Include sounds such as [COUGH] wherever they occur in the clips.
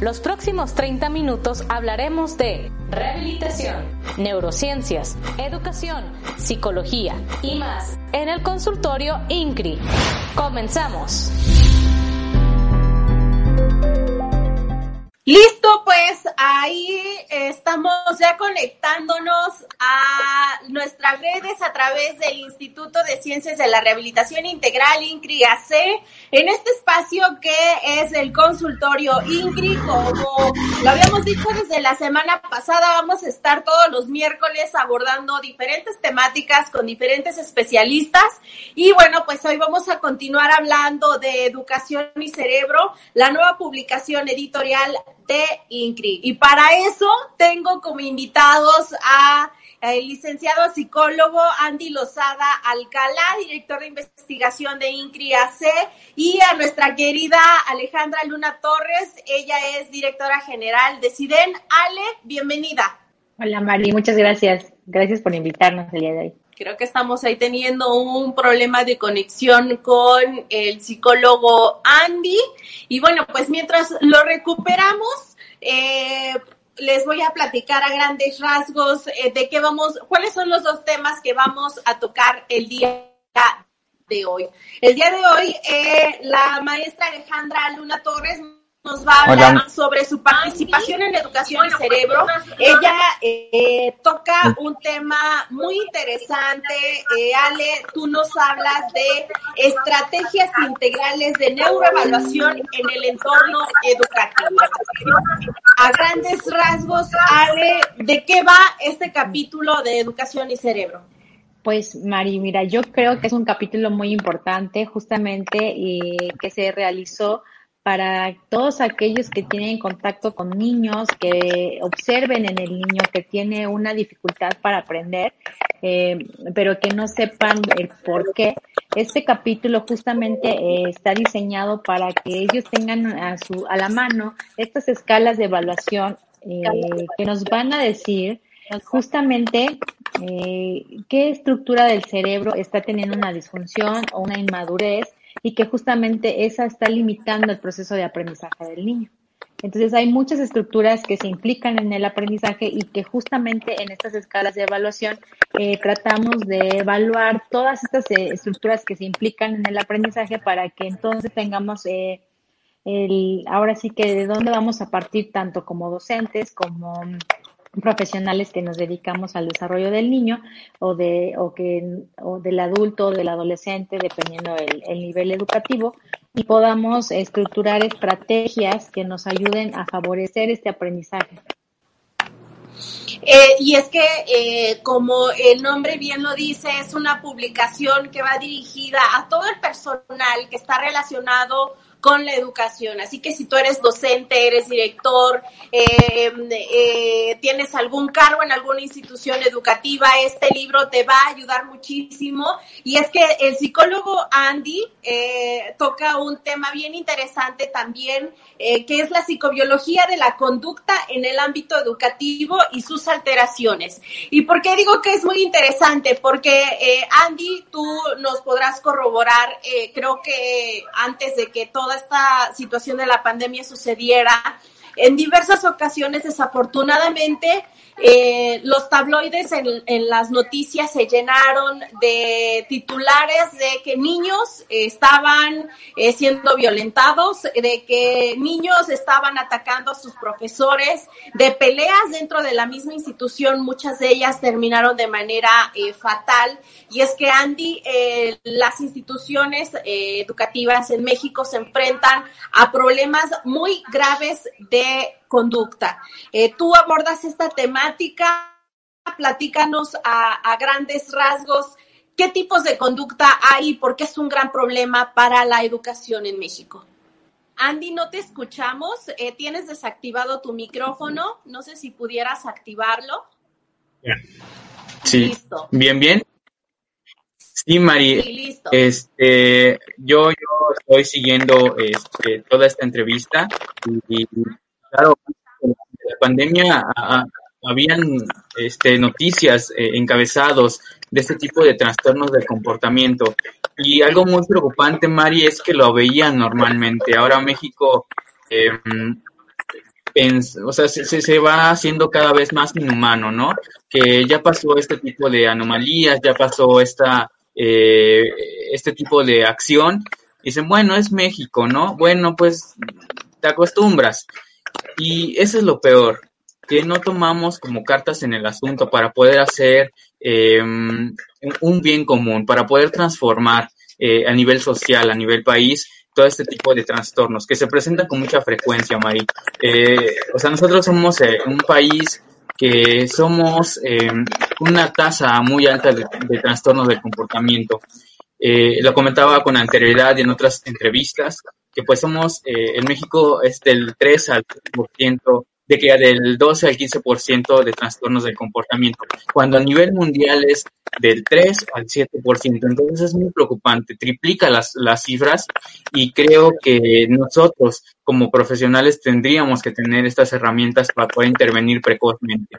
Los próximos 30 minutos hablaremos de rehabilitación, neurociencias, educación, psicología y más en el consultorio INCRI. Comenzamos. Listo, pues ahí estamos ya conectándonos a nuestras redes a través del Instituto de Ciencias de la Rehabilitación Integral INCRI-AC, en este espacio que es el consultorio INCRI, como lo habíamos dicho desde la semana pasada, vamos a estar todos los miércoles abordando diferentes temáticas con diferentes especialistas. Y bueno, pues hoy vamos a continuar hablando de educación y cerebro, la nueva publicación editorial INCRI. Y para eso tengo como invitados a el licenciado psicólogo Andy Lozada Alcalá, director de investigación de INCRI AC, y a nuestra querida Alejandra Luna Torres, ella es directora general de CIDEN. Ale, bienvenida. Hola Mari, muchas gracias. Gracias por invitarnos el día de hoy. Creo que estamos ahí teniendo un problema de conexión con el psicólogo Andy. Y bueno, pues mientras lo recuperamos, eh, les voy a platicar a grandes rasgos eh, de qué vamos, cuáles son los dos temas que vamos a tocar el día de hoy. El día de hoy, eh, la maestra Alejandra Luna Torres nos va a hablar sobre su participación en educación y cerebro. Ella eh, toca un tema muy interesante. Eh, Ale, tú nos hablas de estrategias integrales de neuroevaluación en el entorno educativo. A grandes rasgos, Ale, ¿de qué va este capítulo de educación y cerebro? Pues Mari, mira, yo creo que es un capítulo muy importante justamente y que se realizó para todos aquellos que tienen contacto con niños, que observen en el niño que tiene una dificultad para aprender, eh, pero que no sepan el por qué. Este capítulo justamente eh, está diseñado para que ellos tengan a, su, a la mano estas escalas de evaluación eh, que nos van a decir justamente qué estructura del cerebro está teniendo una disfunción o una inmadurez y que justamente esa está limitando el proceso de aprendizaje del niño. Entonces hay muchas estructuras que se implican en el aprendizaje y que justamente en estas escalas de evaluación eh, tratamos de evaluar todas estas eh, estructuras que se implican en el aprendizaje para que entonces tengamos eh, el, ahora sí que de dónde vamos a partir tanto como docentes como profesionales que nos dedicamos al desarrollo del niño o de o que o del adulto o del adolescente dependiendo el, el nivel educativo y podamos estructurar estrategias que nos ayuden a favorecer este aprendizaje. Eh, y es que, eh, como el nombre bien lo dice, es una publicación que va dirigida a todo el personal que está relacionado con la educación. Así que si tú eres docente, eres director, eh, eh, tienes algún cargo en alguna institución educativa, este libro te va a ayudar muchísimo. Y es que el psicólogo Andy eh, toca un tema bien interesante también, que es la psicobiología de la conducta en el ámbito educativo y sus alteraciones. ¿Y por qué digo que es muy interesante? Porque Andy, tú nos podrás corroborar, creo que antes de que todo esta situación de la pandemia sucediera, en diversas ocasiones, desafortunadamente, eh, los tabloides en, las noticias se llenaron de titulares de que niños estaban eh, siendo violentados, de que niños estaban atacando a sus profesores, de peleas dentro de la misma institución, muchas de ellas terminaron de manera eh, fatal. Y es que, Andy, las instituciones educativas en México se enfrentan a problemas muy graves de conducta. Eh, tú abordas esta temática, platícanos a, grandes rasgos ¿qué tipos de conducta hay y por qué es un gran problema para la educación en México? Andy, no te escuchamos. Eh, tienes desactivado tu micrófono. No sé si pudieras activarlo. Sí. Listo. Bien, bien. Sí, Mari. Sí, listo. Este, yo, yo estoy siguiendo este, toda esta entrevista y, claro, la pandemia habían este, noticias eh, encabezados de este tipo de trastornos del comportamiento. Y algo muy preocupante, Mari, es que lo veían normalmente. Ahora México, eh, o sea, se, se, va haciendo cada vez más inhumano, ¿no? Que ya pasó este tipo de anomalías, ya pasó esta, eh, este tipo de acción. Dicen, bueno, es México, ¿no? Bueno, pues te acostumbras. Y eso es lo peor, que no tomamos como cartas en el asunto para poder hacer eh, un bien común, para poder transformar eh, a nivel social, a nivel país, todo este tipo de trastornos que se presentan con mucha frecuencia, Mari. Eh, o sea, nosotros somos un país que somos una tasa muy alta de, trastornos del comportamiento. lo comentaba con anterioridad y en otras entrevistas, que pues somos, en México es del 3 al 5% de que del 12 al 15% de trastornos del comportamiento, cuando a nivel mundial es del 3 al 7%. Entonces es muy preocupante, triplica las, las cifras y creo que nosotros como profesionales tendríamos que tener estas herramientas para poder intervenir precozmente.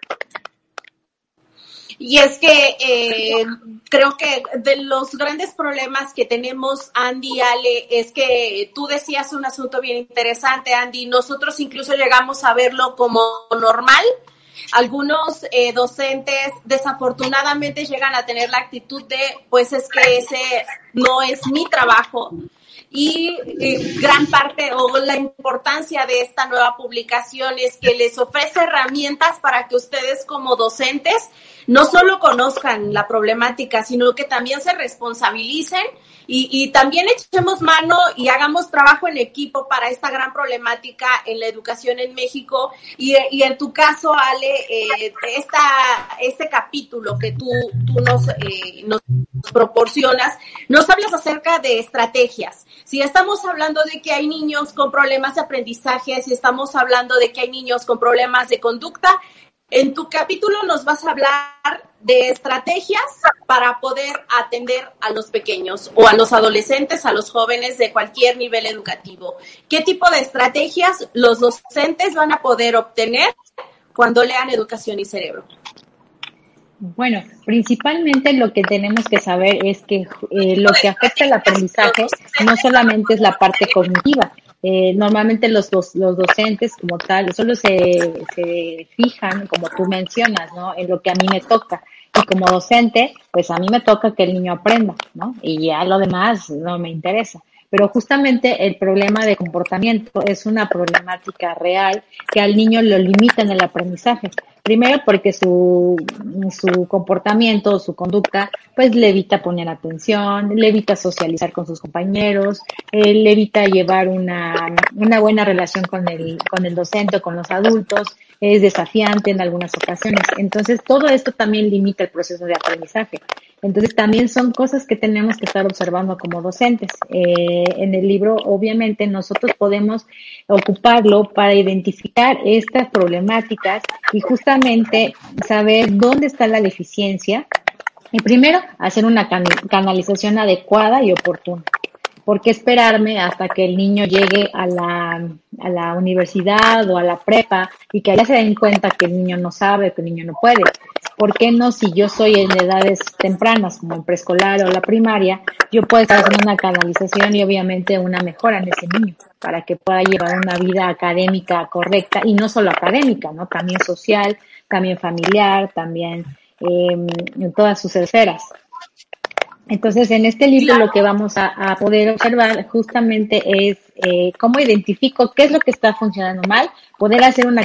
Y es que eh, creo que de los grandes problemas que tenemos, Andy y Ale, es que tú decías un asunto bien interesante, Andy. Nosotros incluso llegamos a verlo como normal. Algunos eh, docentes desafortunadamente llegan a tener la actitud de, pues es que ese no es mi trabajo y gran parte o la importancia de esta nueva publicación es que les ofrece herramientas para que ustedes como docentes no solo conozcan la problemática, sino que también se responsabilicen y, también echemos mano y hagamos trabajo en equipo para esta gran problemática en la educación en México. Y, en tu caso, Ale, eh, esta, este capítulo que tú, tú nos, eh, nos proporcionas, nos hablas acerca de estrategias. Si estamos hablando de que hay niños con problemas de aprendizaje, si estamos hablando de que hay niños con problemas de conducta, en tu capítulo nos vas a hablar de estrategias para poder atender a los pequeños o a los adolescentes, a los jóvenes de cualquier nivel educativo. ¿Qué tipo de estrategias los docentes van a poder obtener cuando lean educación y cerebro? Bueno, principalmente lo que tenemos que saber es que eh, lo que afecta al aprendizaje no solamente es la parte cognitiva, eh, normalmente los, los docentes como tal solo se, se fijan, como tú mencionas, ¿no? En lo que a mí me toca. Y como docente, pues a mí me toca que el niño aprenda, ¿no? Y ya lo demás no me interesa. Pero justamente el problema de comportamiento es una problemática real que al niño lo limita en el aprendizaje. Primero porque su, su comportamiento, su conducta, pues le evita poner atención, le evita socializar con sus compañeros, eh, le evita llevar una, una buena relación con el, con el docente, con los adultos, es desafiante en algunas ocasiones. Entonces, todo esto también limita el proceso de aprendizaje. Entonces, también son cosas que tenemos que estar observando como docentes. Eh, en el libro, obviamente, nosotros podemos ocuparlo para identificar estas problemáticas y justamente saber dónde está la deficiencia. Y primero, hacer una canalización adecuada y oportuna. ¿Por qué esperarme hasta que el niño llegue a la, a la universidad o a la prepa y que allá se den cuenta que el niño no sabe, que el niño no puede? ¿Por qué no si yo soy en edades tempranas, como en preescolar o la primaria, yo puedo estar haciendo una canalización y obviamente una mejora en ese niño para que pueda llevar una vida académica correcta y no solo académica, ¿no? También social, también familiar, también eh, en todas sus esferas. Entonces, en este libro lo que vamos a, poder observar justamente es eh, cómo identifico qué es lo que está funcionando mal, poder hacer una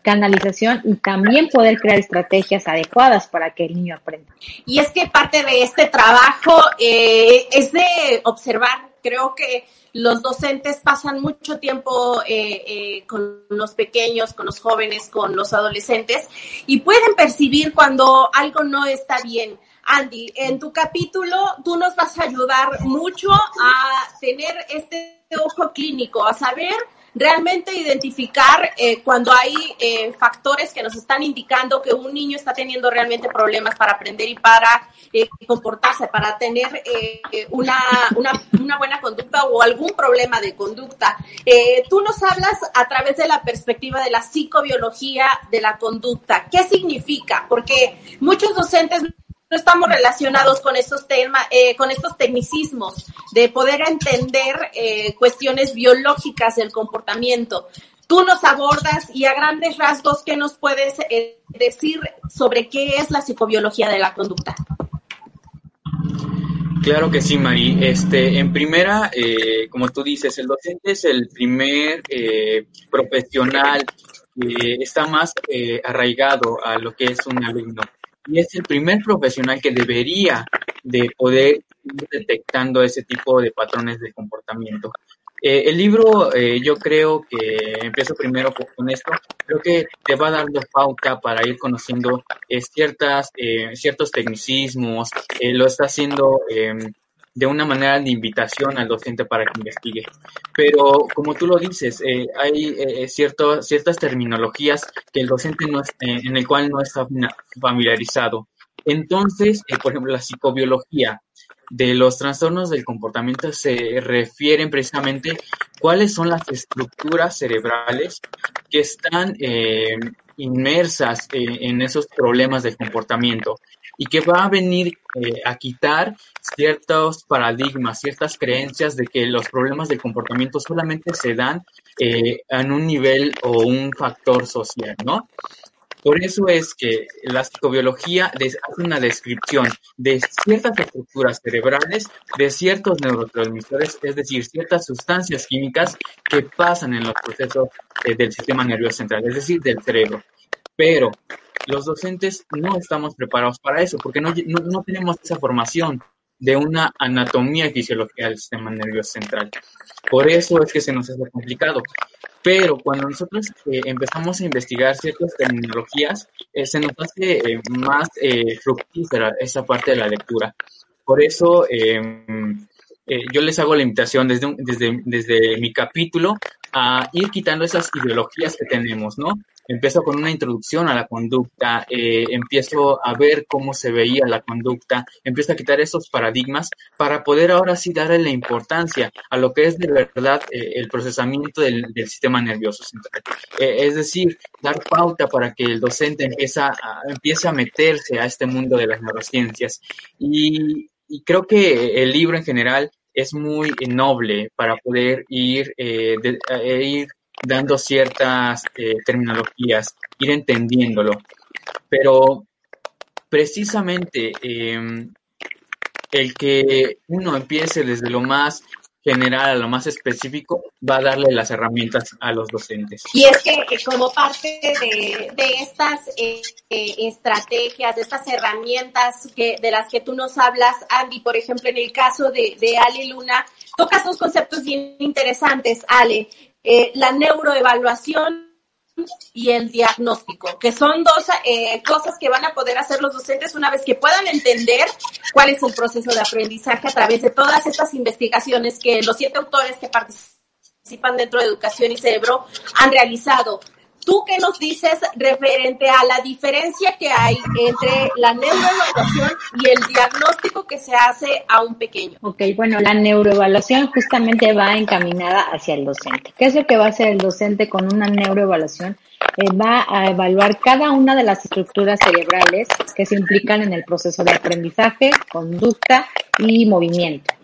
canalización y también poder crear estrategias adecuadas para que el niño aprenda. Y es que parte de este trabajo eh, es de observar creo que los docentes pasan mucho tiempo eh, eh, con los pequeños, con los jóvenes, con los adolescentes y pueden percibir cuando algo no está bien. Andy, en tu capítulo tú nos vas a ayudar mucho a tener este ojo clínico, a saber realmente identificar eh, cuando hay eh, factores que nos están indicando que un niño está teniendo realmente problemas para aprender y para eh, comportarse, para tener una, una, una, buena conducta o algún problema de conducta. tú nos hablas a través de la perspectiva de la psicobiología de la conducta. ¿Qué significa? Porque muchos docentes no estamos relacionados con estos temas, eh, con estos tecnicismos de poder entender eh, cuestiones biológicas del comportamiento. Tú nos abordas y a grandes rasgos, ¿qué nos puedes eh, decir sobre qué es la psicobiología de la conducta? Claro que sí, Mari. Este, en primera, como tú dices, el docente es el primer profesional que está más arraigado a lo que es un alumno y es el primer profesional que debería de poder ir detectando ese tipo de patrones de comportamiento. Eh, el libro, eh, yo creo que empiezo primero con esto, creo que te va dando pauta para ir conociendo eh, ciertas, ciertos tecnicismos, lo está haciendo em, de una manera de invitación al docente para que investigue. Pero como tú lo dices, eh, hay eh, ciertas terminologías que el docente no eh, en el cual no está familiarizado. Entonces, por ejemplo, la psicobiología de los trastornos del comportamiento se refieren precisamente cuáles son las estructuras cerebrales que están inmersas en esos problemas del comportamiento y que va a venir eh, a quitar ciertos paradigmas, ciertas creencias de que los problemas de comportamiento solamente se dan eh, en un nivel o un factor social, ¿no? Por eso es que la psicobiología hace una descripción de ciertas estructuras cerebrales, de ciertos neurotransmisores, es decir, ciertas sustancias químicas que pasan en los procesos eh, del sistema nervioso central, es decir, del cerebro. Pero los docentes no estamos preparados para eso, porque no, tenemos esa formación de una anatomía y fisiología del sistema nervioso central. Por eso es que se nos hace complicado. Pero cuando nosotros eh, empezamos a investigar ciertas terminologías, eh, se nos hace eh, más fructífera esa parte de la lectura. Por eso em, yo les hago la invitación desde, desde, desde mi capítulo a ir quitando esas ideologías que tenemos, ¿no? empiezo con una introducción a la conducta, eh, empiezo a ver cómo se veía la conducta, empiezo a quitar esos paradigmas para poder ahora sí darle la importancia a lo que es de verdad eh, el procesamiento del, sistema nervioso central. Eh, es decir, dar pauta para que el docente empiece a, empiece a meterse a este mundo de las neurociencias. Y, creo que el libro en general es muy noble para poder ir, ir dando ciertas eh, terminologías, ir entendiéndolo. Pero precisamente em, el que uno empiece desde lo más general a lo más específico va a darle las herramientas a los docentes. Y es que como parte de, estas eh, eh, estrategias, de estas herramientas que, de las que tú nos hablas, Andy, por ejemplo, en el caso de, de Ale Luna, tocas dos conceptos bien interesantes, Ale. Eh, la neuroevaluación y el diagnóstico, que son dos eh, cosas que van a poder hacer los docentes una vez que puedan entender cuál es el proceso de aprendizaje a través de todas estas investigaciones que los siete autores que participan dentro de Educación y Cerebro han realizado. ¿Tú qué nos dices referente a la diferencia que hay entre la neuroevaluación y el diagnóstico que se hace a un pequeño? Ok, bueno, la neuroevaluación justamente va encaminada hacia el docente. ¿Qué es lo que va a hacer el docente con una neuroevaluación? Eh, va a evaluar cada una de las estructuras cerebrales que se implican en el proceso de aprendizaje, conducta y movimiento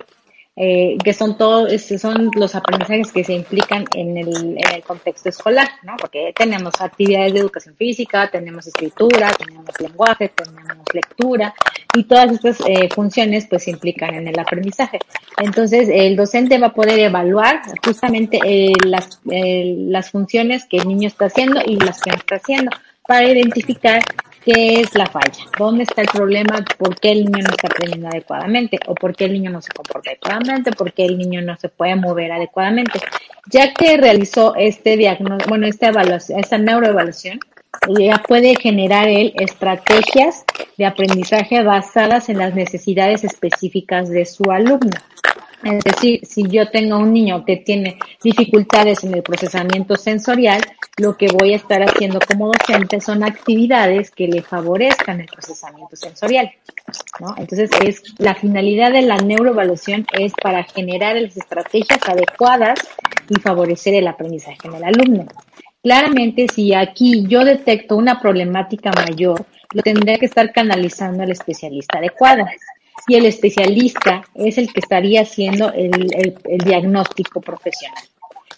eh, que son todos, son los aprendizajes que se implican en el, en el contexto escolar, ¿no? Porque tenemos actividades de educación física, tenemos escritura, tenemos lenguaje, tenemos lectura, y todas estas eh, funciones pues se implican en el aprendizaje. Entonces, el docente va a poder evaluar justamente eh, las, eh, las funciones que el niño está haciendo y las que no está haciendo para identificar qué es la falla, dónde está el problema, por qué el niño no está aprendiendo adecuadamente o por qué el niño no se comporta adecuadamente, por qué el niño no se puede mover adecuadamente. Ya que realizó este diagnóstico, bueno, esta evaluación, esta neuroevaluación, ya puede generar él estrategias de aprendizaje basadas en las necesidades específicas de su alumno. Es decir, si yo tengo un niño que tiene dificultades en el procesamiento sensorial, lo que voy a estar haciendo como docente son actividades que le favorezcan el procesamiento sensorial. Entonces, es la finalidad de la neuroevaluación es para generar las estrategias adecuadas y favorecer el aprendizaje en el alumno. Claramente, si aquí yo detecto una problemática mayor, lo tendría que estar canalizando al especialista adecuado y el especialista es el que estaría haciendo el, diagnóstico profesional.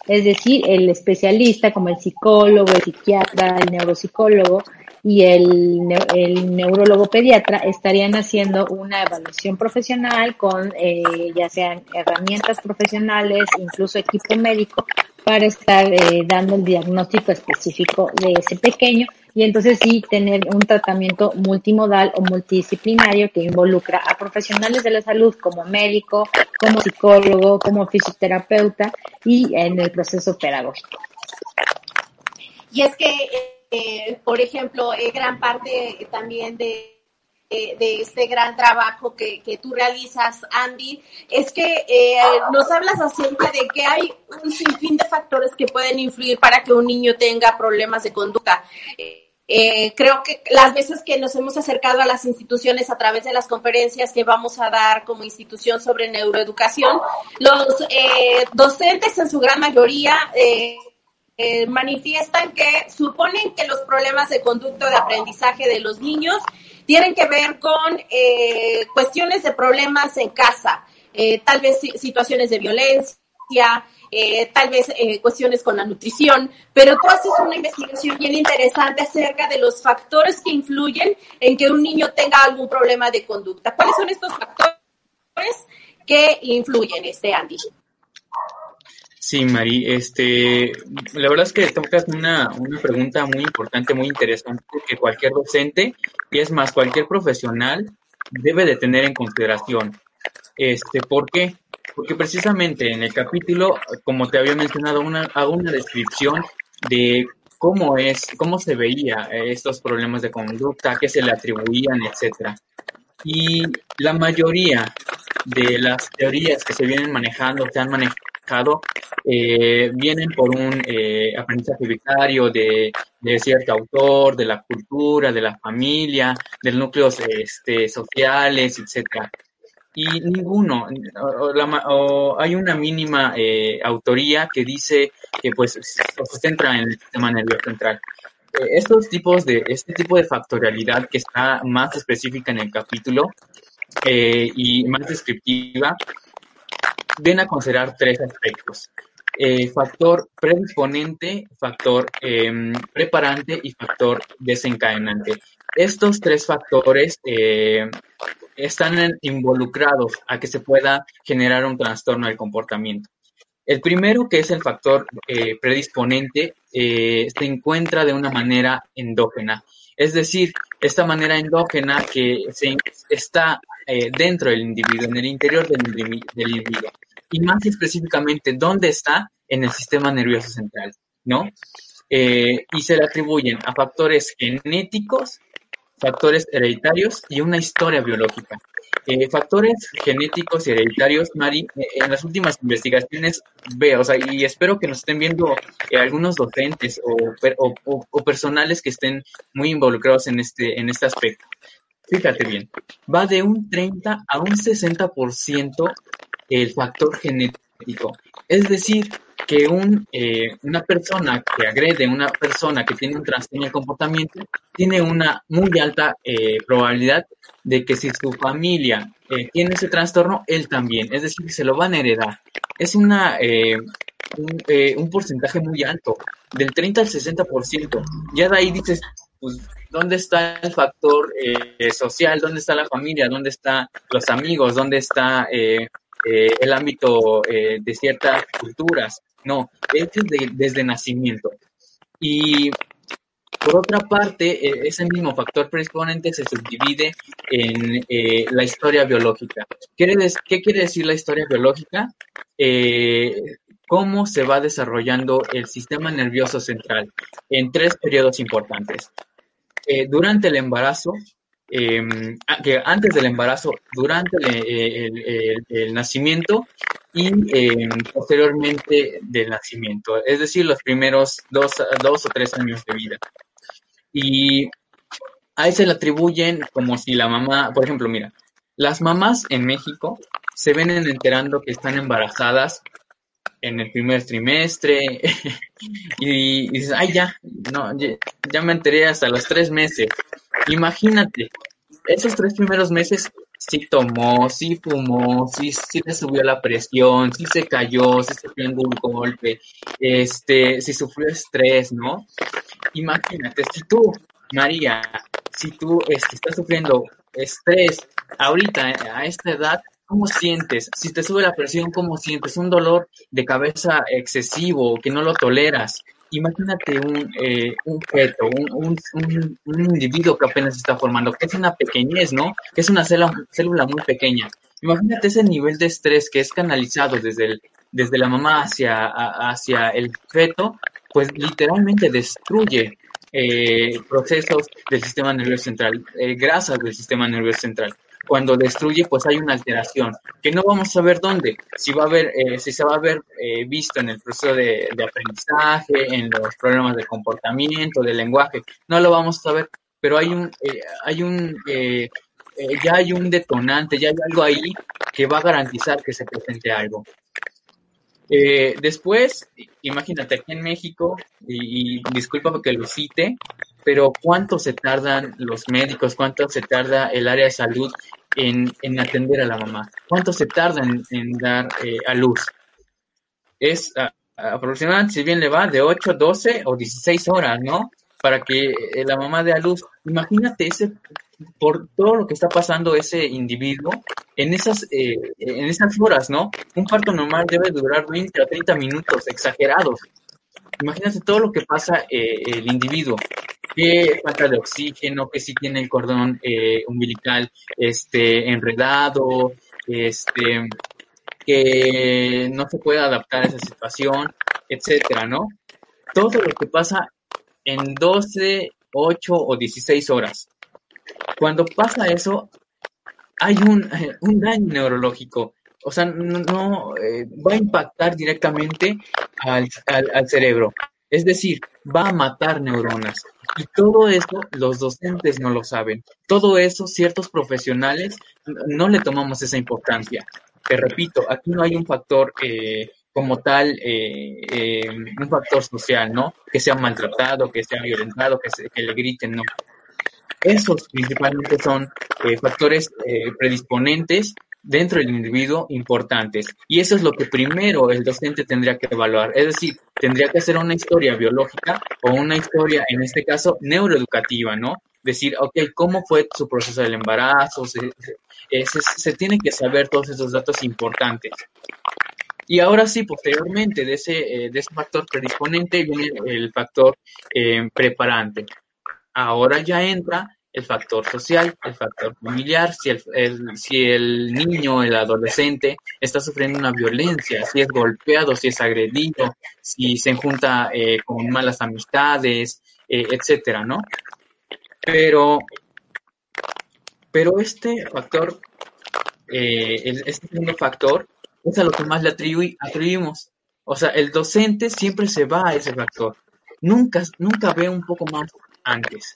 Es decir, el especialista como el psicólogo, el psiquiatra, el neuropsicólogo y el, el neurólogo pediatra estarían haciendo una evaluación profesional con eh, ya sean herramientas profesionales, incluso equipo médico, para estar eh, dando el diagnóstico específico de ese pequeño y entonces sí tener un tratamiento multimodal o multidisciplinario que involucra a profesionales de la salud como médico, como psicólogo, como fisioterapeuta y en el proceso pedagógico. Y es que, eh, por ejemplo, eh, gran parte también de de este gran trabajo que, tú realizas, Andy, es que eh, nos hablas acerca de que hay un sinfín de factores que pueden influir para que un niño tenga problemas de conducta. Eh, creo que las veces que nos hemos acercado a las instituciones a través de las conferencias que vamos a dar como institución sobre neuroeducación, los eh, docentes en su gran mayoría manifiestan que suponen que los problemas de conducta de aprendizaje de los niños tienen que ver con cuestiones de problemas en casa, tal vez situaciones de violencia, eh, tal vez eh, cuestiones con la nutrición, pero tú haces una investigación bien interesante acerca de los factores que influyen en que un niño tenga algún problema de conducta. ¿Cuáles son estos factores que influyen, este Andy? Sí, Mari, este, la verdad es que tocas una, una pregunta muy importante, muy interesante, que cualquier docente, y es más, cualquier profesional debe de tener en consideración. Este, ¿por qué? Porque precisamente en el capítulo, como te había mencionado, una, hago una descripción de cómo es, cómo se veía estos problemas de conducta, qué se le atribuían, etcétera. Y la mayoría de las teorías que se vienen manejando, se han manejado, eh, vienen por un eh, aprendizaje vicario de, de, cierto autor, de la cultura, de la familia, de núcleos este, sociales, etcétera y ninguno, o, hay una mínima eh, autoría que dice que pues se centra en el sistema nervioso central. Eh, estos tipos de, este tipo de factorialidad que está más específica en el capítulo eh, y más descriptiva, ven a considerar tres aspectos. factor predisponente, factor em, preparante y factor desencadenante. Estos tres factores están involucrados a que se pueda generar un trastorno del comportamiento. El primero, que es el factor eh, predisponente, eh, se encuentra de una manera endógena. Es decir, esta manera endógena que se, está eh, dentro del individuo, en el interior del, individuo. Y más específicamente, ¿dónde está? En el sistema nervioso central, ¿no? y se le atribuyen a factores genéticos, factores hereditarios y una historia biológica. Eh, factores genéticos y hereditarios, Mari, eh, en las últimas investigaciones veo, o sea, y espero que nos estén viendo eh, algunos docentes o, o, personales que estén muy involucrados en este, en este aspecto. Fíjate bien, va de un 30 a un 60% el factor genético. Es decir, que un, eh, una persona que agrede, una persona que tiene un trastorno de comportamiento, tiene una muy alta eh, probabilidad de que si su familia eh, tiene ese trastorno, él también, es decir, se lo van a heredar. Es una, un, un, porcentaje muy alto, del 30 al 60%. Ya de ahí dices, pues, ¿dónde está el factor social? ¿Dónde está la familia? ¿Dónde están los amigos? ¿Dónde está el ámbito de ciertas culturas? No, es desde, desde nacimiento. Y Por otra parte, e, ese mismo factor predisponente se subdivide en eh, la historia biológica. ¿Qué quiere decir la historia biológica? Eh, cómo se va desarrollando el sistema nervioso central en tres periodos importantes. Eh, durante el embarazo, em, que antes del embarazo, durante el, nacimiento y em, posteriormente del nacimiento, es decir, los primeros dos, o tres años de vida. Y ahí se le atribuyen como si la mamá, por ejemplo, mira, las mamás en México se ven enterando que están embarazadas en el primer trimestre [LAUGHS] y, dices, ay, ya, no, ya, me enteré hasta los tres meses. Imagínate, esos tres primeros meses sí tomó, sí fumó, sí, sí le subió la presión, sí se cayó, sí se dio un golpe, este, sí sufrió estrés, ¿no? Imagínate, si tú, María, si tú este, estás sufriendo estrés ahorita, a esta edad, ¿cómo sientes? Si te sube la presión, ¿cómo sientes? Un dolor de cabeza excesivo, que no lo toleras. Imagínate un, eh, un feto, un, un, un, individuo que apenas está formando, que es una pequeñez, ¿no? Que es una célula, célula muy pequeña. Imagínate ese nivel de estrés que es canalizado desde, el, desde la mamá hacia, hacia el feto, pues literalmente destruye eh, procesos del sistema nervioso central, eh, grasas del sistema nervioso central. Cuando destruye, pues hay una alteración que no vamos a ver dónde, si va a ver, eh, si se va a ver visto en el proceso de, aprendizaje, en los problemas de comportamiento, de lenguaje, no lo vamos a saber, pero hay un, hay un, ya hay un detonante, ya hay algo ahí que va a garantizar que se presente algo. Eh, después, imagínate, aquí en México, y, disculpa porque lo cite, pero ¿cuánto se tardan los médicos, cuánto se tarda el área de salud en, atender a la mamá? ¿Cuánto se tarda en, dar eh, a luz? Es aproximadamente, si bien le va, de 8, 12 o 16 horas, ¿no? Para que eh, la mamá dé a luz. Imagínate ese por todo lo que está pasando ese individuo en esas, eh, en esas horas, ¿no? Un parto normal debe durar 20 a 30 minutos, exagerados. Imagínate todo lo que pasa eh, el individuo, que falta de oxígeno, que si tiene el cordón eh, umbilical este, enredado, este, que no se puede adaptar a esa situación, etcétera, ¿no? Todo lo que pasa en 12, 8 o 16 horas. Cuando pasa eso, hay un, [LAUGHS] un daño neurológico. O sea, no, eh, va a impactar directamente al, al, cerebro. Es decir, va a matar neuronas. Y todo eso los docentes no lo saben. Todo eso ciertos profesionales no le tomamos esa importancia. Te repito, aquí no hay un factor eh, como tal, eh, un factor social, ¿no? Que sea maltratado, que sea violentado, que, se, que le griten, no. Esos principalmente son eh, factores eh, predisponentes dentro del individuo importantes. Y eso es lo que primero el docente tendría que evaluar. Es decir, tendría que hacer una historia biológica o una historia, en este caso, neuroeducativa, ¿no? Decir, ok, ¿cómo fue su proceso del embarazo? Se, se, tiene que saber todos esos datos importantes. Y ahora sí, posteriormente de ese, eh, de ese factor predisponente viene el factor preparante ahora ya entra el factor social, el factor familiar, si el, si el niño, el adolescente está sufriendo una violencia, si es golpeado, si es agredido, si se junta eh, con malas amistades, eh, etcétera, ¿no? Pero, pero este factor, eh, este segundo factor, es a lo que más le atribuimos. O sea, el docente siempre se va a ese factor. Nunca, nunca ve un poco más antes.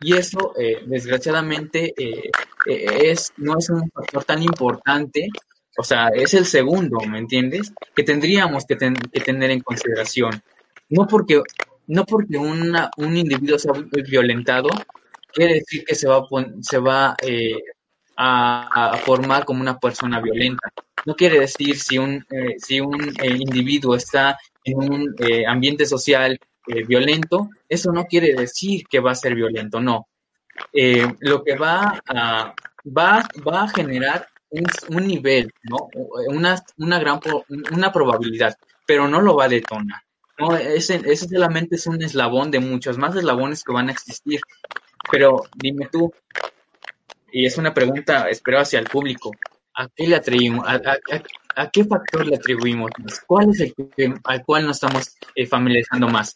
Y eso, eh, desgraciadamente, eh, eh, es, no es un factor tan importante, o sea, es el segundo, ¿me entiendes? Que tendríamos que, tener en consideración. No porque, no porque una, un individuo sea violentado, quiere decir que se va, se va a, formar como una persona violenta. No quiere decir si un, si un individuo está en un ambiente social eh, violento, eso no quiere decir que va a ser violento, no. Eh, lo que va a, va, va a generar un, un nivel, ¿no? Una, una gran una probabilidad, pero no lo va a detonar. No, ese, ese solamente es un eslabón de muchos más eslabones que van a existir. Pero dime tú, y es una pregunta, espero, hacia el público, ¿a qué le atribuimos? ¿A, qué factor le atribuimos más? ¿Cuál es el que, al cual nos estamos eh, familiarizando más?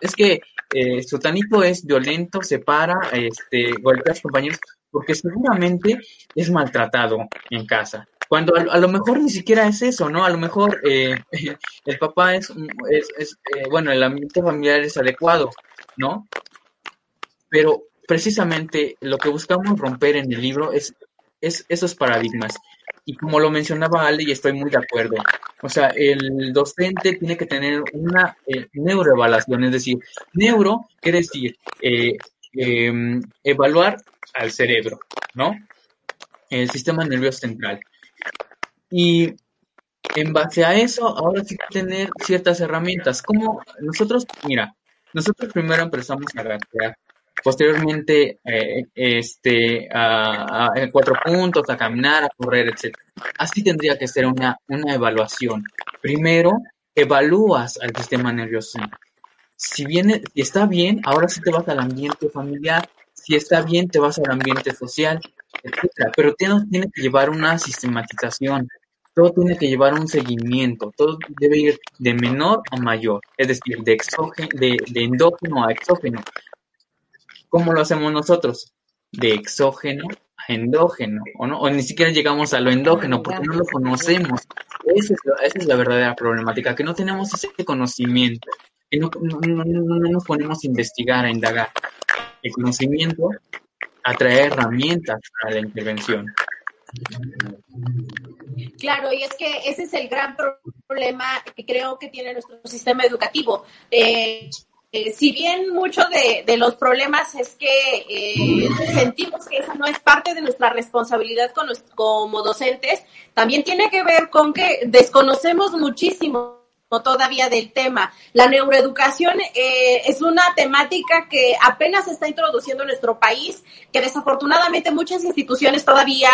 es que eh, Sutanito es violento, se para, este, golpea a sus compañeros, porque seguramente es maltratado en casa. Cuando a, lo mejor ni siquiera es eso, ¿no? A lo mejor eh, [LAUGHS] el papá es, es, eh, bueno, el ambiente familiar es adecuado, ¿no? Pero precisamente lo que buscamos romper en el libro es, es esos paradigmas. Y como lo mencionaba Ale, y estoy muy de acuerdo, o sea, el docente tiene que tener una eh, neuroevaluación, es decir, neuro quiere decir eh, em, evaluar al cerebro, ¿no? El sistema nervioso central. Y en base a eso, ahora sí que tener ciertas herramientas. Como nosotros, mira, nosotros primero empezamos a rastrear, posteriormente eh, este, a, cuatro puntos, a caminar, a correr, etc. Así tendría que ser una, una evaluación. Primero, evalúas al sistema nervioso. Si viene, si está bien, ahora sí te vas al ambiente familiar. Si está bien, te vas al ambiente social, etc. Pero tienes, tiene que llevar una sistematización todo tiene que llevar un seguimiento, todo debe ir de menor a mayor, es decir, de, exógeno, de, endógeno a exógeno. ¿Cómo lo hacemos nosotros? De exógeno a endógeno, o, no, o ni siquiera llegamos a lo endógeno porque no lo conocemos. Esa es, la, verdadera problemática, que no tenemos ese conocimiento, que no, no, no nos ponemos a investigar, a indagar. El conocimiento atrae herramientas para la intervención. Claro, y es que ese es el gran problema que creo que tiene nuestro sistema educativo. Eh, eh, si bien muchos de, los problemas es que eh, sentimos que esa no es parte de nuestra responsabilidad como docentes, también tiene que ver con que desconocemos muchísimo todavía del tema. La neuroeducación eh, es una temática que apenas se está introduciendo en nuestro país, que desafortunadamente muchas instituciones todavía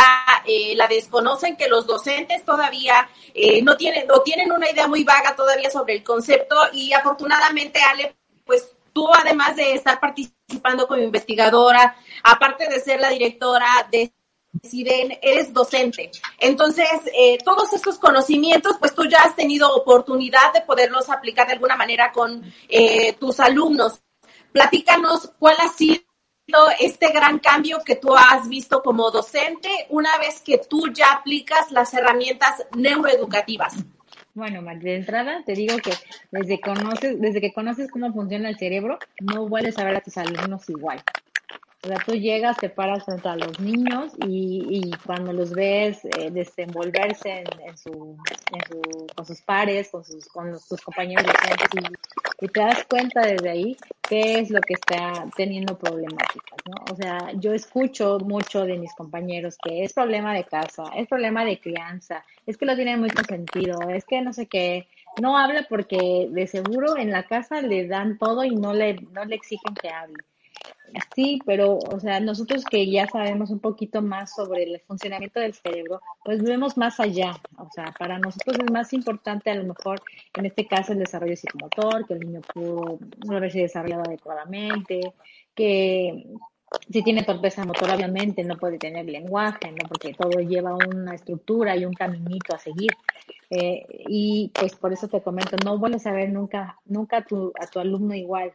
eh, la desconocen, que los docentes todavía eh, no tienen o tienen una idea muy vaga todavía sobre el concepto y afortunadamente Ale, pues tú además de estar participando como investigadora, aparte de ser la directora de deciden, eres docente. Entonces, eh, todos estos conocimientos, pues tú ya has tenido oportunidad de poderlos aplicar de alguna manera con eh, tus alumnos. Platícanos cuál ha sido este gran cambio que tú has visto como docente una vez que tú ya aplicas las herramientas neuroeducativas. Bueno, de entrada te digo que desde, conoces, desde que conoces cómo funciona el cerebro, no vuelves a ver a tus alumnos igual. O sea, tú llegas, te paras frente a los niños y, y cuando los ves eh, desenvolverse en, su, con sus pares, con sus, con sus compañeros docentes y, te das cuenta desde ahí qué es lo que está teniendo problemáticas, ¿no? O sea, yo escucho mucho de mis compañeros que es problema de casa, es problema de crianza, es que lo tienen muy consentido, es que no sé qué, no habla porque de seguro en la casa le dan todo y no le, no le exigen que hable. Sí, pero, o sea, nosotros que ya sabemos un poquito más sobre el funcionamiento del cerebro, pues vemos más allá. O sea, para nosotros es más importante a lo mejor, en este caso, el desarrollo psicomotor, que el niño pudo no haberse desarrollado adecuadamente, que si tiene torpeza motor, obviamente no puede tener lenguaje, ¿no? Porque todo lleva una estructura y un caminito a seguir. Eh, y pues por eso te comento, no vuelves a ver nunca, nunca tu, a tu alumno igual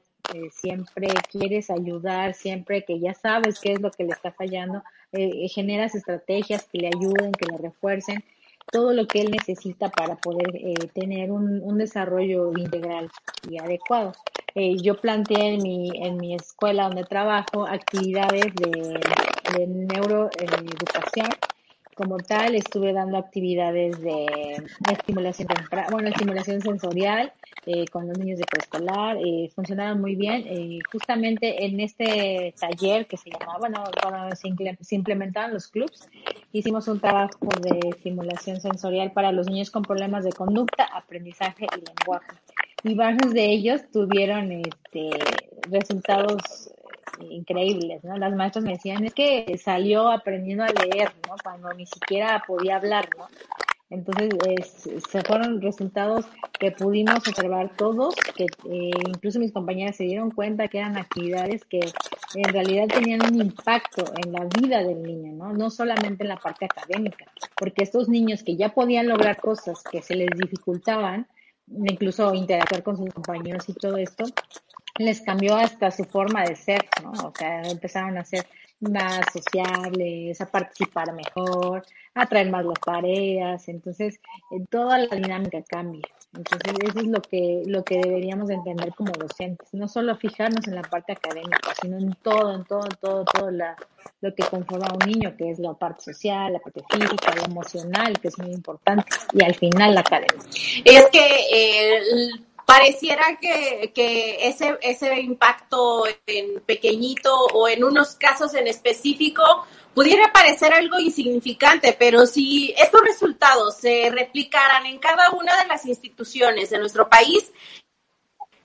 siempre quieres ayudar, siempre que ya sabes qué es lo que le está fallando, eh, generas estrategias que le ayuden, que le refuercen todo lo que él necesita para poder eh, tener un, un, desarrollo integral y adecuado. Eh, yo planteé en mi, en mi escuela donde trabajo actividades de, de neuroeducación como tal, estuve dando actividades de, estimulación bueno, estimulación sensorial eh, con los niños de preescolar, eh, funcionaban muy bien. Eh, justamente en este taller que se llamaba, bueno, cuando se, implementaban los clubs, hicimos un trabajo de estimulación sensorial para los niños con problemas de conducta, aprendizaje y lenguaje. Y varios de ellos tuvieron este, resultados increíbles, ¿no? Las maestras me decían, es que salió aprendiendo a leer, ¿no? Cuando ni siquiera podía hablar, ¿no? Entonces, se fueron resultados que pudimos observar todos, que eh, incluso mis compañeras se dieron cuenta que eran actividades que en realidad tenían un impacto en la vida del niño, ¿no? No solamente en la parte académica, porque estos niños que ya podían lograr cosas que se les dificultaban, incluso interactuar con sus compañeros y todo esto, les cambió hasta su forma de ser, ¿no? O sea, empezaron a ser más sociables, a participar mejor, a traer más las tareas, entonces toda la dinámica cambia. Entonces eso es lo que, lo que deberíamos entender como docentes, no solo fijarnos en la parte académica, sino en todo, en todo, todo, todo la, lo que conforma a un niño, que es la parte social, la parte física, la emocional, que es muy importante, y al final la académica. Es que eh, pareciera que, que ese, ese impacto en pequeñito o en unos casos en específico pudiera parecer algo insignificante, pero si estos resultados se replicaran en cada una de las instituciones de nuestro país,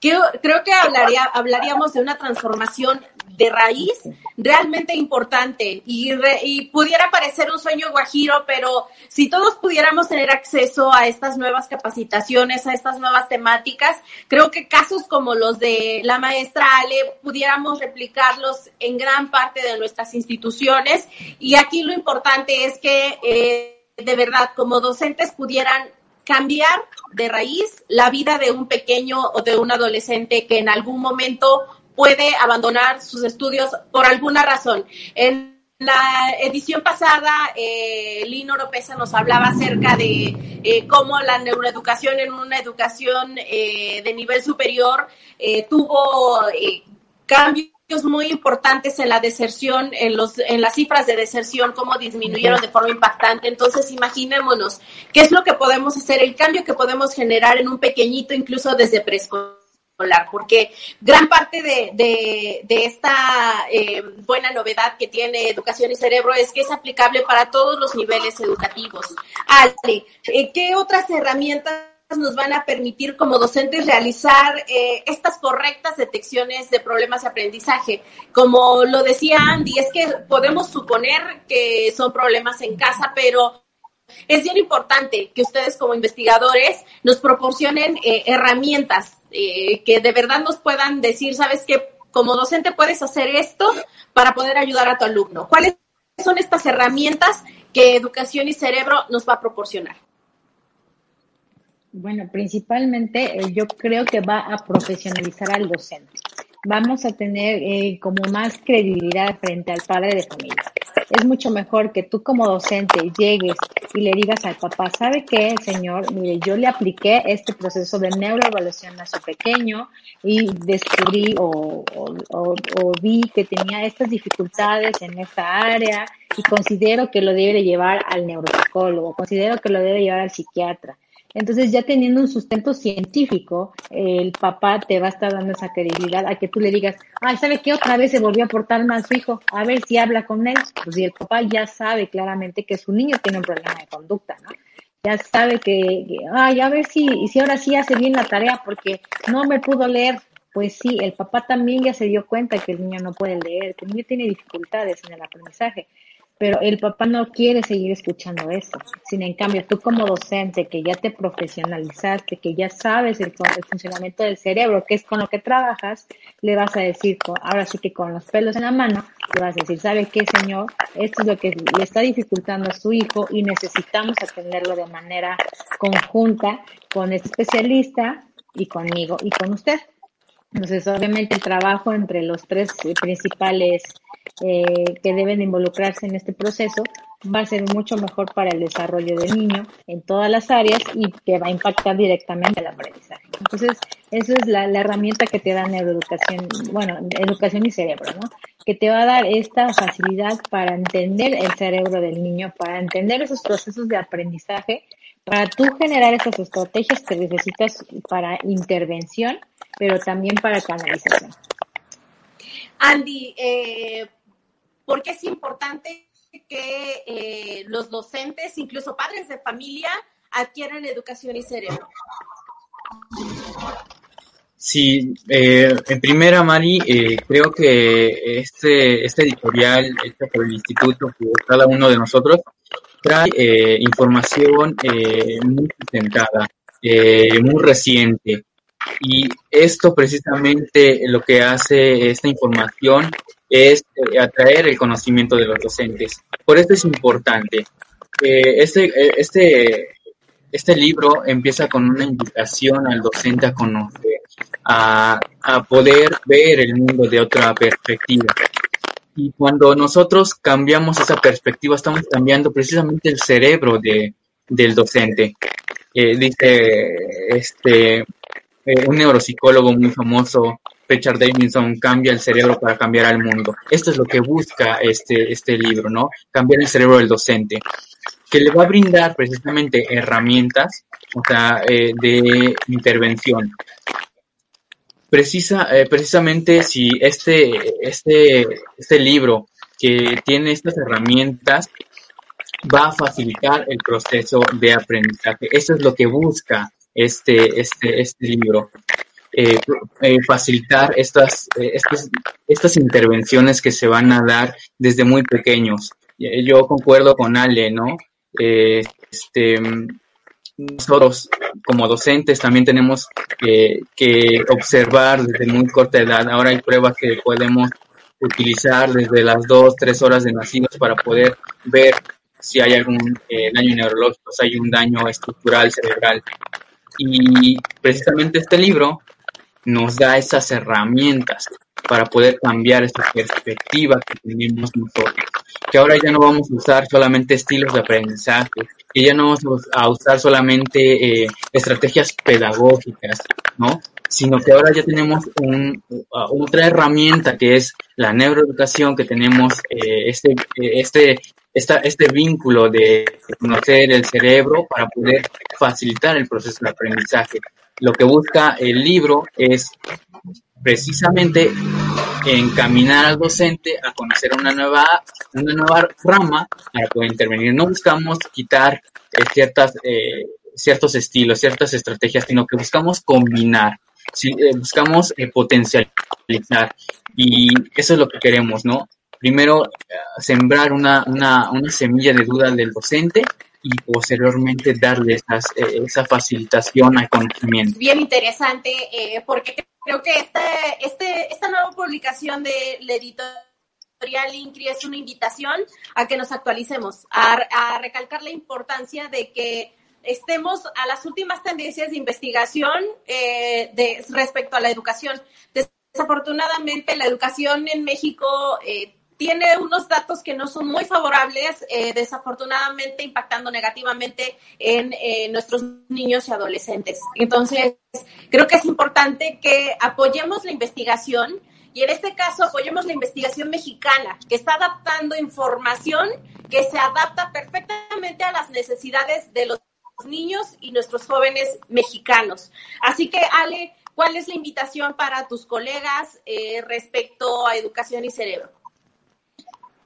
creo que hablaría, hablaríamos de una transformación de raíz realmente importante y, y, pudiera parecer un sueño guajiro, pero si todos pudiéramos tener acceso a estas nuevas capacitaciones, a estas nuevas temáticas, creo que casos como los de la maestra Ale pudiéramos replicarlos en gran parte de nuestras instituciones. Y aquí lo importante es que eh, de verdad como docentes pudieran cambiar de raíz la vida de un pequeño o de un adolescente que en algún momento puede abandonar sus estudios por alguna razón. En la edición pasada, eh, Lino Oropesa nos hablaba acerca de eh, cómo la neuroeducación en una educación eh, de nivel superior eh, tuvo cambios muy importantes en la deserción, en, los, en las cifras de deserción, cómo disminuyeron de forma impactante. Entonces, imaginémonos qué es lo que podemos hacer, el cambio que podemos generar en un pequeñito, incluso desde preescolar porque gran parte de, de, esta eh, buena novedad que tiene Educación y Cerebro es que es aplicable para todos los niveles educativos. Ale, eh, ¿qué otras herramientas nos van a permitir como docentes realizar eh, estas correctas detecciones de problemas de aprendizaje. Como lo decía Andy, es que podemos suponer que son problemas en casa, pero es bien importante que ustedes como investigadores nos proporcionen eh, herramientas eh, que de verdad nos puedan decir, sabes que como docente puedes hacer esto para poder ayudar a tu alumno. ¿Cuáles son estas herramientas que Educación y Cerebro nos va a proporcionar? Bueno, principalmente eh, yo creo que va a profesionalizar al docente. Vamos a tener eh, como más credibilidad frente al padre de familia. Es mucho mejor que tú como docente llegues y le digas al papá, ¿sabe qué, señor? Mire, yo le apliqué este proceso de neuroevaluación a su pequeño y descubrí o, o vi que tenía estas dificultades en esta área y considero que lo debe llevar al neuropsicólogo, considero que lo debe llevar al psiquiatra entonces, ya teniendo un sustento científico, el papá te va a estar dando esa credibilidad a que tú le digas, ay, ¿sabe qué? Otra vez se volvió a portar mal su hijo, a ver si habla con él. Pues si el papá ya sabe claramente que su niño tiene un problema de conducta, ¿no? Ya sabe que, ay, a ver si, si ahora sí hace bien la tarea porque no me pudo leer. Pues sí, el papá también ya se dio cuenta que el niño no puede leer, que el niño tiene dificultades en el aprendizaje pero el papá no quiere seguir escuchando eso. Sin en cambio, tú como docente que ya te profesionalizaste, que ya sabes el, funcionamiento del cerebro, que es con lo que trabajas, le vas a decir, ahora sí que con los pelos en la mano, le vas a decir, ¿sabe qué, señor? Esto es lo que le está dificultando a su hijo y necesitamos atenderlo de manera conjunta con este especialista y conmigo y con usted. Entonces, obviamente el trabajo entre los tres principales eh, que deben involucrarse en este proceso va a ser mucho mejor para el desarrollo del niño en todas las áreas y que va a impactar directamente el aprendizaje. Entonces, esa es la, herramienta que te da neuroeducación, bueno, educación y cerebro, ¿no? Que te va a dar esta facilidad para entender el cerebro del niño, para entender esos procesos de aprendizaje, para tú generar esas estrategias que necesitas para intervención pero también para canalización. Andy, eh, ¿por qué es importante que eh, los docentes, incluso padres de familia, adquieran educación y cerebro? Sí, eh, en primera, Mari, eh, creo que este, este editorial hecho por el instituto, por cada uno de nosotros, trae eh, información eh, muy sustentada, muy reciente. Y esto precisamente lo que hace esta información es atraer el conocimiento de los docentes. Por eso es importante. este, este, este libro empieza con una invitación al docente a conocer, a, a poder ver el mundo de otra perspectiva. Y cuando nosotros cambiamos esa perspectiva, estamos cambiando precisamente el cerebro de, del docente. Eh, dice este eh, un neuropsicólogo muy famoso, Richard Davidson, cambia el cerebro para cambiar al mundo. Esto es lo que busca este, este libro, ¿no? Cambiar el cerebro del docente, que le va a brindar precisamente herramientas o sea, eh, de intervención precisa, eh, precisamente si este, este, este libro que tiene estas herramientas va a facilitar el proceso de aprendizaje. Eso es lo que busca este, este, este libro. Eh, eh, facilitar estas, estas, estas intervenciones que se van a dar desde muy pequeños. Yo concuerdo con Ale, ¿no? este, nosotros como docentes también tenemos que, observar desde muy corta edad. Ahora hay pruebas que podemos utilizar desde las dos, tres horas de nacidos para poder ver si hay algún eh, daño neurológico, si hay un daño estructural cerebral. Y precisamente este libro nos da esas herramientas para poder cambiar esta perspectiva que tenemos nosotros. Que ahora ya no vamos a usar solamente estilos de aprendizaje, que ya no vamos a usar solamente eh, estrategias pedagógicas, ¿no? Sino que ahora ya tenemos un, otra herramienta que es la neuroeducación, que tenemos eh, este, este, esta, este vínculo de conocer el cerebro para poder facilitar el proceso de aprendizaje. Lo que busca el libro es precisamente encaminar al docente a conocer una nueva, una nueva rama para poder intervenir. No buscamos quitar eh, ciertas, eh, ciertos estilos, ciertas estrategias, sino que buscamos combinar, eh, buscamos potencializar. Y eso es lo que queremos, ¿no? Primero, sembrar una, una, semilla de duda del docente y posteriormente darle esa facilitación al conocimiento. Bien interesante, porque creo que este, este, esta nueva publicación de la editorial INCRI es una invitación a que nos actualicemos, a, recalcar la importancia de que estemos a las últimas tendencias de investigación eh, de, respecto a la educación. Desafortunadamente, la educación en México eh, tiene unos datos que no son muy favorables, eh, desafortunadamente impactando negativamente en eh, nuestros niños y adolescentes. Entonces, creo que es importante que apoyemos la investigación y en este caso apoyemos la investigación mexicana, que está adaptando información que se adapta perfectamente a las necesidades de los niños y nuestros jóvenes mexicanos. Así que, Ale, ¿cuál es la invitación para tus colegas eh, respecto a educación y cerebro?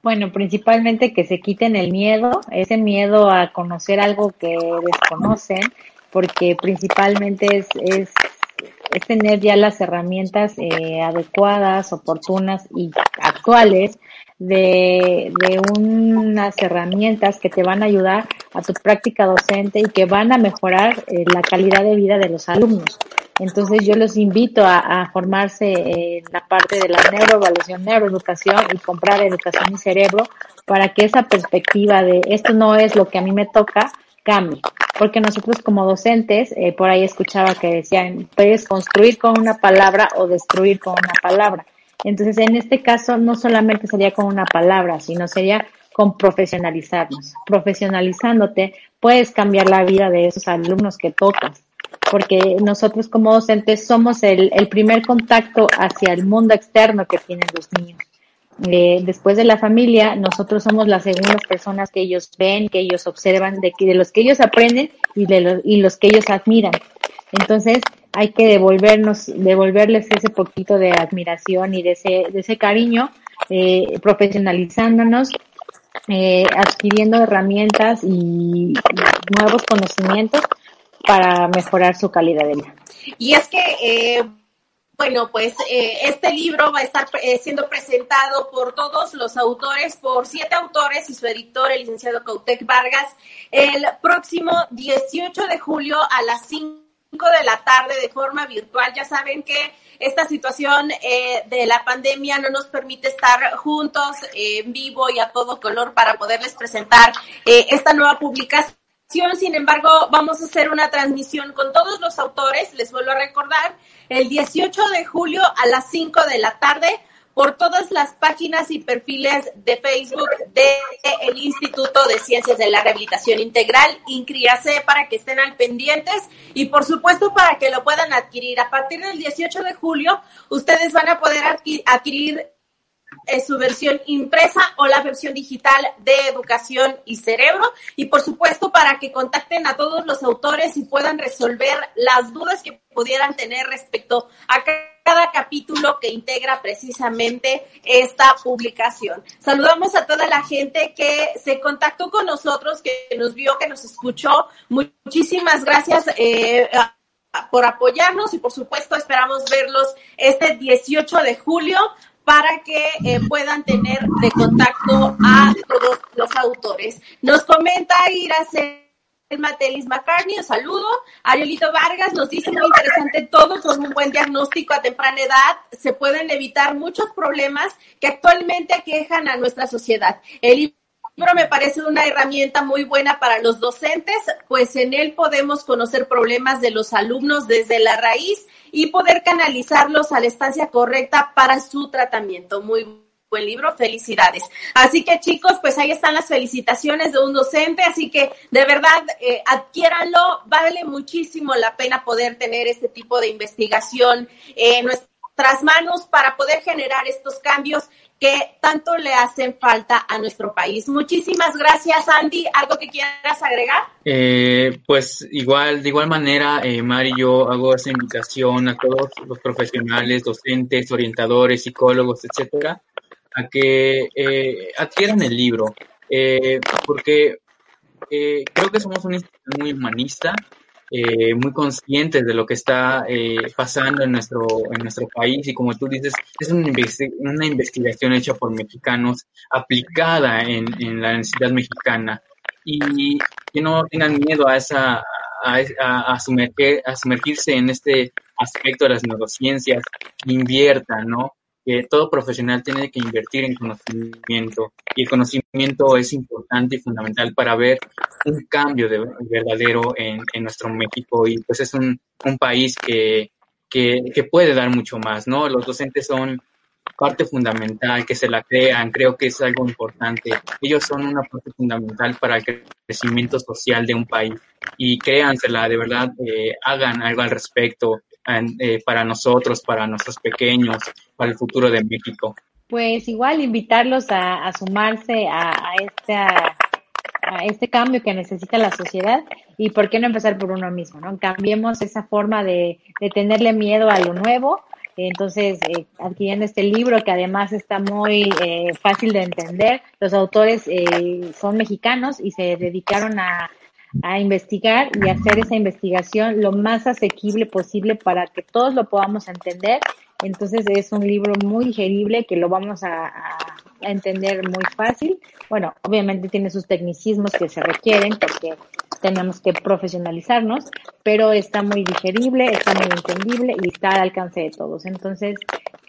Bueno, principalmente que se quiten el miedo, ese miedo a conocer algo que desconocen, porque principalmente es, es, tener ya las herramientas eh, adecuadas, oportunas y actuales de, de unas herramientas que te van a ayudar a tu práctica docente y que van a mejorar eh, la calidad de vida de los alumnos. Entonces yo los invito a, formarse en la parte de la neuroevaluación, neuroeducación y comprar educación y cerebro para que esa perspectiva de esto no es lo que a mí me toca cambie. Porque nosotros como docentes, eh, por ahí escuchaba que decían, puedes construir con una palabra o destruir con una palabra. Entonces en este caso no solamente sería con una palabra, sino sería con profesionalizarnos. Profesionalizándote puedes cambiar la vida de esos alumnos que tocas porque nosotros como docentes somos el, primer contacto hacia el mundo externo que tienen los niños. Eh, después de la familia, nosotros somos las segundas personas que ellos ven, que ellos observan, de, los que ellos aprenden y los que ellos admiran. Entonces, hay que devolvernos, devolverles ese poquito de admiración y de ese, de ese cariño, eh, profesionalizándonos, eh, adquiriendo herramientas y nuevos conocimientos para mejorar su calidad de vida. Y es que, eh, bueno, pues eh, este libro va a estar eh, siendo presentado por todos los autores, por siete autores y su editor, el licenciado Cautec Vargas, el próximo 18 de julio a las 5 de la tarde de forma virtual. Ya saben que esta situación eh, de la pandemia no nos permite estar juntos en vivo y a todo color para poderles presentar esta nueva publicación. Sin embargo, vamos a hacer una transmisión con todos los autores, les vuelvo a recordar, el 18 de julio a las 5 de la tarde por todas las páginas y perfiles de Facebook del Instituto de Ciencias de la Rehabilitación Integral, INCRIACE, para que estén al pendientes y por supuesto para que lo puedan adquirir. A partir del 18 de julio, ustedes van a poder adquirir es su versión impresa o la versión digital de Educación y Cerebro. Y por supuesto, para que contacten a todos los autores y puedan resolver las dudas que pudieran tener respecto a capítulo que integra precisamente esta publicación. Saludamos a toda la gente que se contactó con nosotros, que nos vio, que nos escuchó. Muchísimas gracias. Eh, por apoyarnos y por supuesto esperamos verlos este 18 de julio para que eh, puedan tener de contacto a todos los autores. Nos comenta Iracel Matelis McCartney, un saludo. Arielito Vargas nos dice muy interesante todo, con un buen diagnóstico a temprana edad se pueden evitar muchos problemas que actualmente aquejan a nuestra sociedad. El libro me parece una herramienta muy buena para los docentes, pues en él podemos conocer problemas de los alumnos desde la raíz y poder canalizarlos a la estancia correcta para su tratamiento. Muy buen libro, felicidades. Así que chicos, pues ahí están las felicitaciones de un docente, así que de verdad eh, adquiéranlo, vale muchísimo la pena poder tener este tipo de investigación en nuestras manos para poder generar estos cambios que tanto le hacen falta a nuestro país. Muchísimas gracias, Andy. ¿Algo que quieras agregar? Eh, pues igual, de igual manera, eh, Mari, yo hago esa invitación a todos los profesionales, docentes, orientadores, psicólogos, etcétera, a que eh, adquieran el libro, eh, porque creo que somos una institución muy humanista eh, muy conscientes de lo que está eh, pasando en nuestro, en nuestro país y como tú dices, es una, una investigación hecha por mexicanos aplicada en, en, la necesidad mexicana y que no tengan miedo a esa a, a, a, sumergir, a sumergirse en este aspecto de las neurociencias, inviertan, ¿no? Que todo profesional tiene que invertir en conocimiento y el conocimiento es importante y fundamental para ver un cambio de, verdadero en, en, nuestro México y pues es un, un país que, que, que, puede dar mucho más, ¿no? Los docentes son parte fundamental, que se la crean, creo que es algo importante. Ellos son una parte fundamental para el crecimiento social de un país y créansela, de verdad, eh, hagan algo al respecto eh, para nosotros, para nuestros pequeños, para el futuro de México? Pues igual invitarlos a, sumarse a, este cambio que necesita la sociedad y por qué no empezar por uno mismo, ¿no? Cambiemos esa forma de, tenerle miedo a lo nuevo. Entonces, eh, adquiriendo este libro que además está muy eh, fácil de entender, los autores son mexicanos y se dedicaron a, a investigar y hacer esa investigación lo más asequible posible para que todos lo podamos entender. Entonces es un libro muy digerible que lo vamos a, entender muy fácil. Bueno, obviamente tiene sus tecnicismos que se requieren porque tenemos que profesionalizarnos, pero está muy digerible, está muy entendible y está al alcance de todos. Entonces,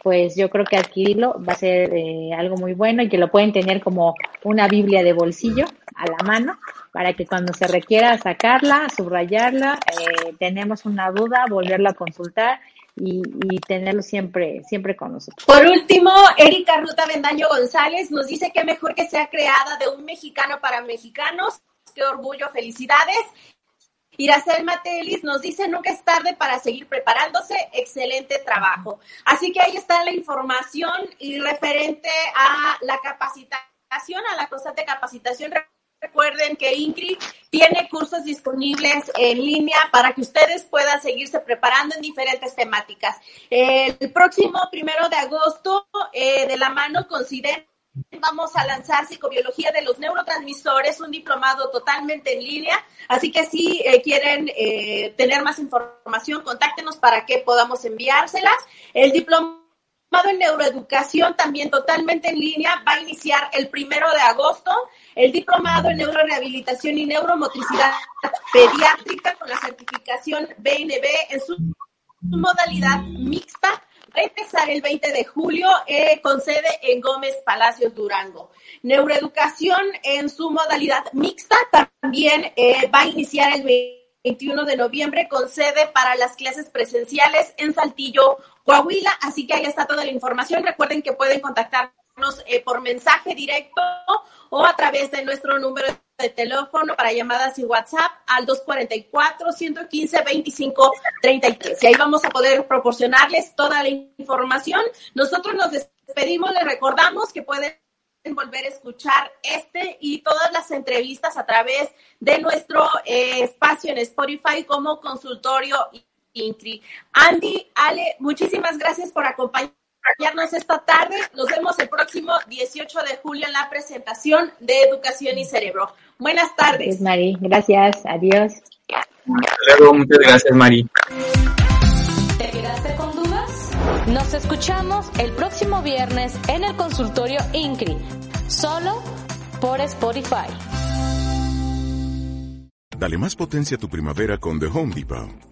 pues yo creo que adquirirlo va a ser eh, algo muy bueno y que lo pueden tener como una Biblia de bolsillo a la mano para que cuando se requiera sacarla, subrayarla, eh, tenemos una duda, volverla a consultar y, tenerlo siempre, siempre con nosotros. Por último, Erika Ruta Vendaño González nos dice que mejor que sea creada de un mexicano para mexicanos. Qué orgullo, felicidades. Iracel Matelis nos dice, nunca es tarde para seguir preparándose, excelente trabajo. Así que ahí está la información y referente a la capacitación, a la constante capacitación. Recuerden que INCRI tiene cursos disponibles en línea para que ustedes puedan seguirse preparando en diferentes temáticas. El próximo primero de agosto, eh, de la mano con vamos a lanzar psicobiología de los neurotransmisores, un diplomado totalmente en línea. Así que si eh, quieren eh, tener más información, contáctenos para que podamos enviárselas. El diplomado en neuroeducación también totalmente en línea va a iniciar el primero de agosto. El diplomado en neurorehabilitación y neuromotricidad pediátrica con la certificación BNB en su modalidad mixta va a empezar el 20 de julio eh, con sede en Gómez Palacios Durango. Neuroeducación en su modalidad mixta también eh, va a iniciar el 21 de noviembre con sede para las clases presenciales en Saltillo, Coahuila. Así que ahí está toda la información. Recuerden que pueden contactarnos eh, por mensaje directo o a través de nuestro número de teléfono para llamadas y WhatsApp al 244-115-2533. Y ahí vamos a poder proporcionarles toda la información. Nosotros nos despedimos, les recordamos que pueden volver a escuchar este y todas las entrevistas a través de nuestro eh, espacio en Spotify como consultorio Intri. Andy, Ale, muchísimas gracias por acompañarnos esta tarde. Nos vemos el próximo 18 de julio en la presentación de Educación y Cerebro. Buenas tardes. Gracias, Mari. Gracias. Adiós. luego. Muchas gracias, Mari. ¿Te quedaste con? Nos escuchamos el próximo viernes en el consultorio INCRI, solo por Spotify. Dale más potencia a tu primavera con The Home Depot.